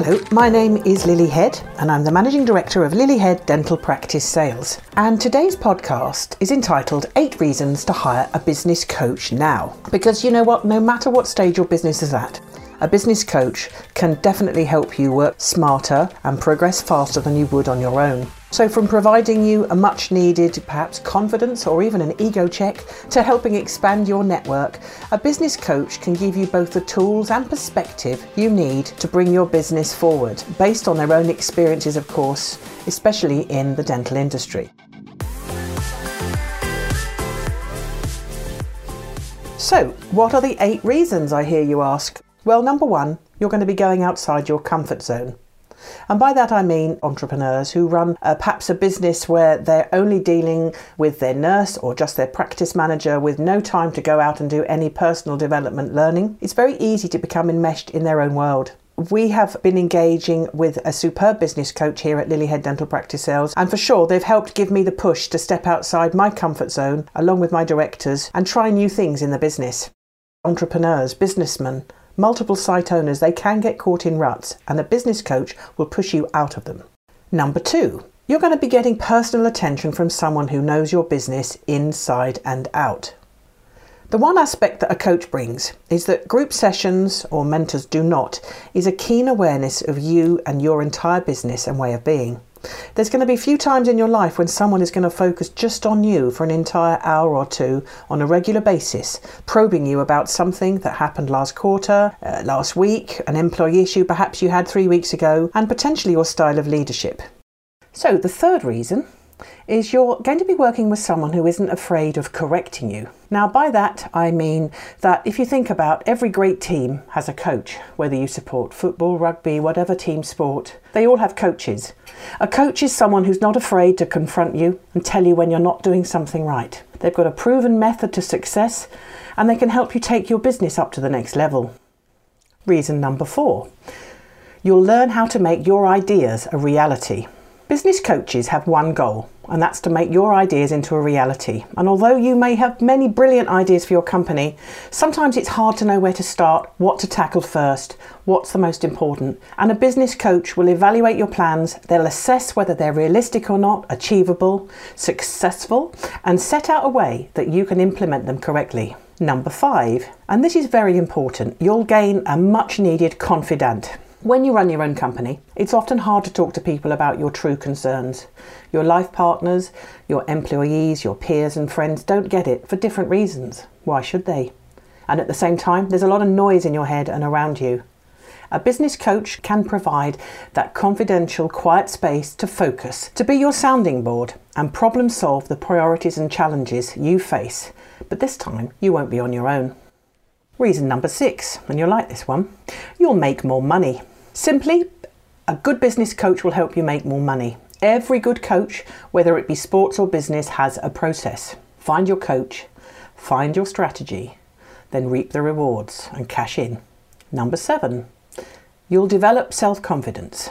Hello, my name is Lily Head, and I'm the Managing Director of Lily Head Dental Practice Sales. And today's podcast is entitled Eight Reasons to Hire a Business Coach Now. Because you know what, no matter what stage your business is at, a business coach can definitely help you work smarter and progress faster than you would on your own. So, from providing you a much needed, perhaps confidence or even an ego check, to helping expand your network, a business coach can give you both the tools and perspective you need to bring your business forward, based on their own experiences, of course, especially in the dental industry. So, what are the eight reasons I hear you ask? Well, number one, you're going to be going outside your comfort zone. And by that I mean entrepreneurs who run uh, perhaps a business where they're only dealing with their nurse or just their practice manager with no time to go out and do any personal development learning. It's very easy to become enmeshed in their own world. We have been engaging with a superb business coach here at Lilyhead Dental Practice Sales, and for sure they've helped give me the push to step outside my comfort zone along with my directors and try new things in the business. Entrepreneurs, businessmen, multiple site owners, they can get caught in ruts, and a business coach will push you out of them. Number two, you're going to be getting personal attention from someone who knows your business inside and out. The one aspect that a coach brings is that group sessions, or mentors do not, is a keen awareness of you and your entire business and way of being. There's going to be few times in your life when someone is going to focus just on you for an entire hour or two on a regular basis, probing you about something that happened last quarter, uh, last week, an employee issue perhaps you had three weeks ago, and potentially your style of leadership. So, the third reason is you're going to be working with someone who isn't afraid of correcting you. Now, by that, I mean that if you think about every great team has a coach, whether you support football, rugby, whatever team sport, they all have coaches. A coach is someone who's not afraid to confront you and tell you when you're not doing something right. They've got a proven method to success and they can help you take your business up to the next level. Reason number four you'll learn how to make your ideas a reality. Business coaches have one goal, and that's to make your ideas into a reality. And although you may have many brilliant ideas for your company, sometimes it's hard to know where to start, what to tackle first, what's the most important. And a business coach will evaluate your plans, they'll assess whether they're realistic or not, achievable, successful, and set out a way that you can implement them correctly. Number five, and this is very important, you'll gain a much needed confidant. When you run your own company, it's often hard to talk to people about your true concerns. Your life partners, your employees, your peers, and friends don't get it for different reasons. Why should they? And at the same time, there's a lot of noise in your head and around you. A business coach can provide that confidential, quiet space to focus, to be your sounding board and problem solve the priorities and challenges you face. But this time, you won't be on your own. Reason number six, and you'll like this one, you'll make more money. Simply, a good business coach will help you make more money. Every good coach, whether it be sports or business, has a process. Find your coach, find your strategy, then reap the rewards and cash in. Number seven, you'll develop self confidence.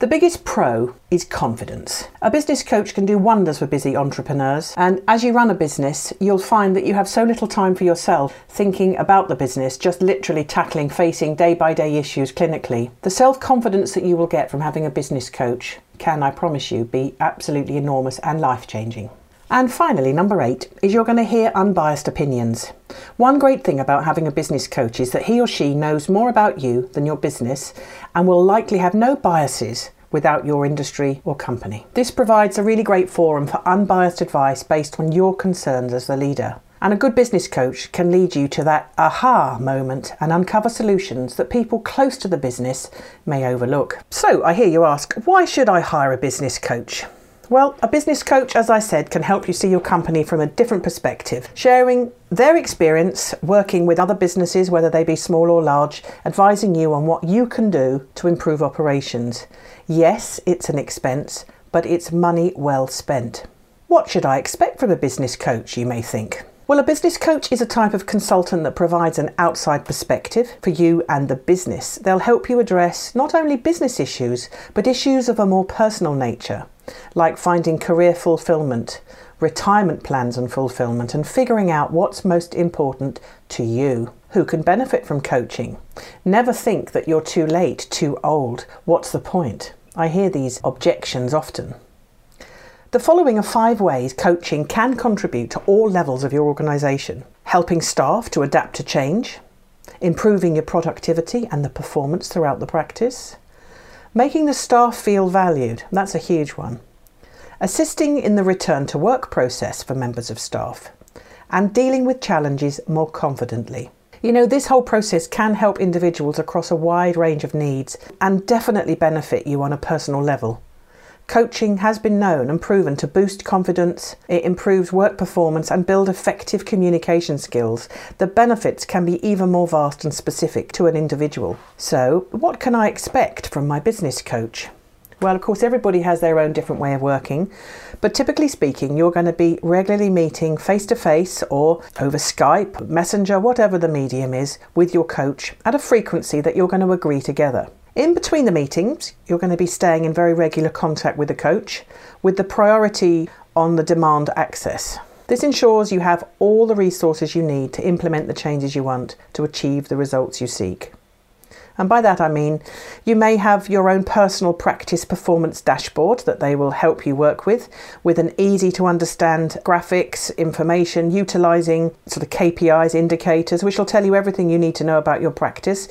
The biggest pro is confidence. A business coach can do wonders for busy entrepreneurs, and as you run a business, you'll find that you have so little time for yourself thinking about the business, just literally tackling facing day by day issues clinically. The self confidence that you will get from having a business coach can, I promise you, be absolutely enormous and life changing. And finally, number eight is you're going to hear unbiased opinions. One great thing about having a business coach is that he or she knows more about you than your business and will likely have no biases without your industry or company. This provides a really great forum for unbiased advice based on your concerns as the leader. And a good business coach can lead you to that aha moment and uncover solutions that people close to the business may overlook. So I hear you ask, why should I hire a business coach? Well, a business coach, as I said, can help you see your company from a different perspective, sharing their experience working with other businesses, whether they be small or large, advising you on what you can do to improve operations. Yes, it's an expense, but it's money well spent. What should I expect from a business coach, you may think? Well, a business coach is a type of consultant that provides an outside perspective for you and the business. They'll help you address not only business issues, but issues of a more personal nature like finding career fulfillment, retirement plans and fulfillment, and figuring out what's most important to you. Who can benefit from coaching? Never think that you're too late, too old. What's the point? I hear these objections often. The following are five ways coaching can contribute to all levels of your organisation helping staff to adapt to change, improving your productivity and the performance throughout the practice, making the staff feel valued that's a huge one, assisting in the return to work process for members of staff, and dealing with challenges more confidently. You know, this whole process can help individuals across a wide range of needs and definitely benefit you on a personal level. Coaching has been known and proven to boost confidence, it improves work performance, and build effective communication skills. The benefits can be even more vast and specific to an individual. So, what can I expect from my business coach? Well, of course, everybody has their own different way of working, but typically speaking, you're going to be regularly meeting face to face or over Skype, Messenger, whatever the medium is, with your coach at a frequency that you're going to agree together. In between the meetings, you're going to be staying in very regular contact with the coach with the priority on the demand access. This ensures you have all the resources you need to implement the changes you want to achieve the results you seek. And by that I mean you may have your own personal practice performance dashboard that they will help you work with, with an easy to understand graphics, information, utilizing sort of KPIs, indicators, which will tell you everything you need to know about your practice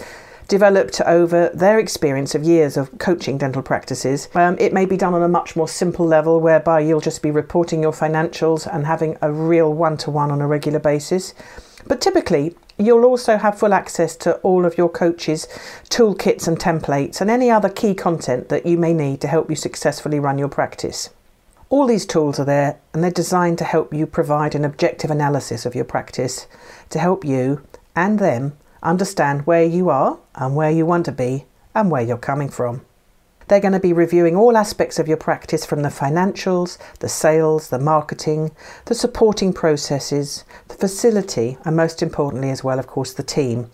developed over their experience of years of coaching dental practices. Um, it may be done on a much more simple level whereby you'll just be reporting your financials and having a real one to one on a regular basis. But typically, you'll also have full access to all of your coaches' toolkits and templates and any other key content that you may need to help you successfully run your practice. All these tools are there and they're designed to help you provide an objective analysis of your practice to help you and them understand where you are and where you want to be and where you're coming from. They're going to be reviewing all aspects of your practice from the financials, the sales, the marketing, the supporting processes, the facility, and most importantly, as well, of course, the team.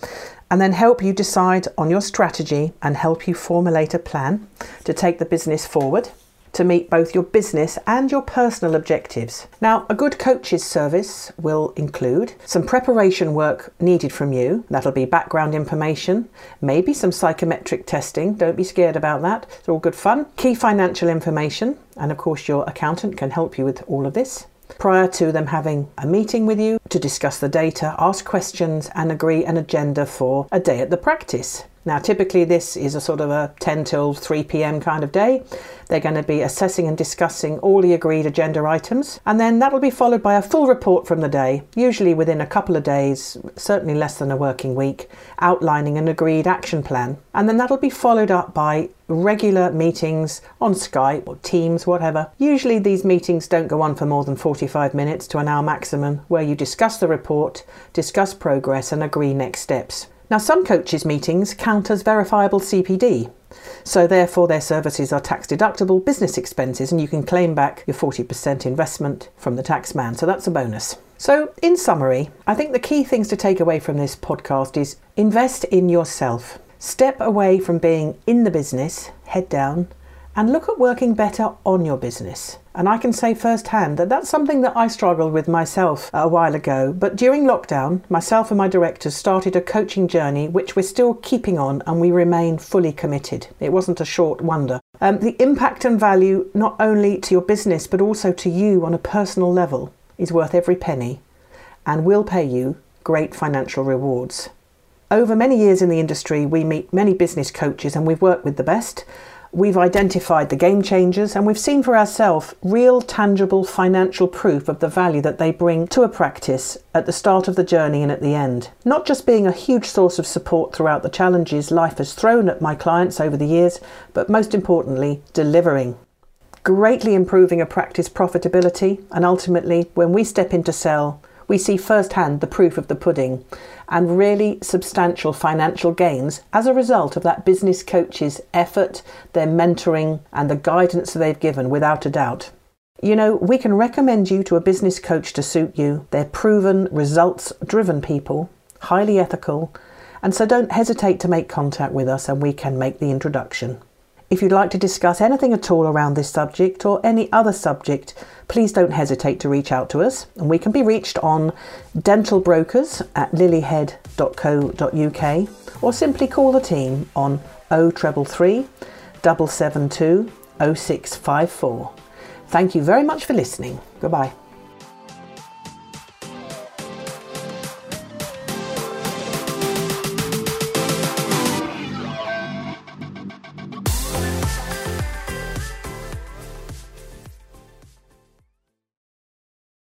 And then help you decide on your strategy and help you formulate a plan to take the business forward to meet both your business and your personal objectives. Now, a good coach's service will include some preparation work needed from you. That'll be background information, maybe some psychometric testing. Don't be scared about that. It's all good fun. Key financial information, and of course, your accountant can help you with all of this prior to them having a meeting with you to discuss the data, ask questions, and agree an agenda for a day at the practice. Now, typically, this is a sort of a 10 till 3 pm kind of day. They're going to be assessing and discussing all the agreed agenda items, and then that'll be followed by a full report from the day, usually within a couple of days, certainly less than a working week, outlining an agreed action plan. And then that'll be followed up by regular meetings on Skype or Teams, whatever. Usually, these meetings don't go on for more than 45 minutes to an hour maximum, where you discuss the report, discuss progress, and agree next steps. Now, some coaches' meetings count as verifiable CPD, so therefore their services are tax deductible business expenses and you can claim back your 40% investment from the taxman, so that's a bonus. So, in summary, I think the key things to take away from this podcast is invest in yourself. Step away from being in the business, head down, and look at working better on your business. And I can say firsthand that that's something that I struggled with myself a while ago. But during lockdown, myself and my directors started a coaching journey which we're still keeping on and we remain fully committed. It wasn't a short wonder. Um, the impact and value, not only to your business but also to you on a personal level, is worth every penny and will pay you great financial rewards. Over many years in the industry, we meet many business coaches and we've worked with the best. We've identified the game changers and we've seen for ourselves real, tangible financial proof of the value that they bring to a practice at the start of the journey and at the end. Not just being a huge source of support throughout the challenges life has thrown at my clients over the years, but most importantly, delivering. Greatly improving a practice profitability, and ultimately, when we step into sell, we see firsthand the proof of the pudding and really substantial financial gains as a result of that business coach's effort, their mentoring, and the guidance they've given without a doubt. You know, we can recommend you to a business coach to suit you. They're proven, results driven people, highly ethical, and so don't hesitate to make contact with us and we can make the introduction. If you'd like to discuss anything at all around this subject or any other subject, please don't hesitate to reach out to us. And we can be reached on dentalbrokers at lilyhead.co.uk or simply call the team on 0333 772 0654. Thank you very much for listening. Goodbye.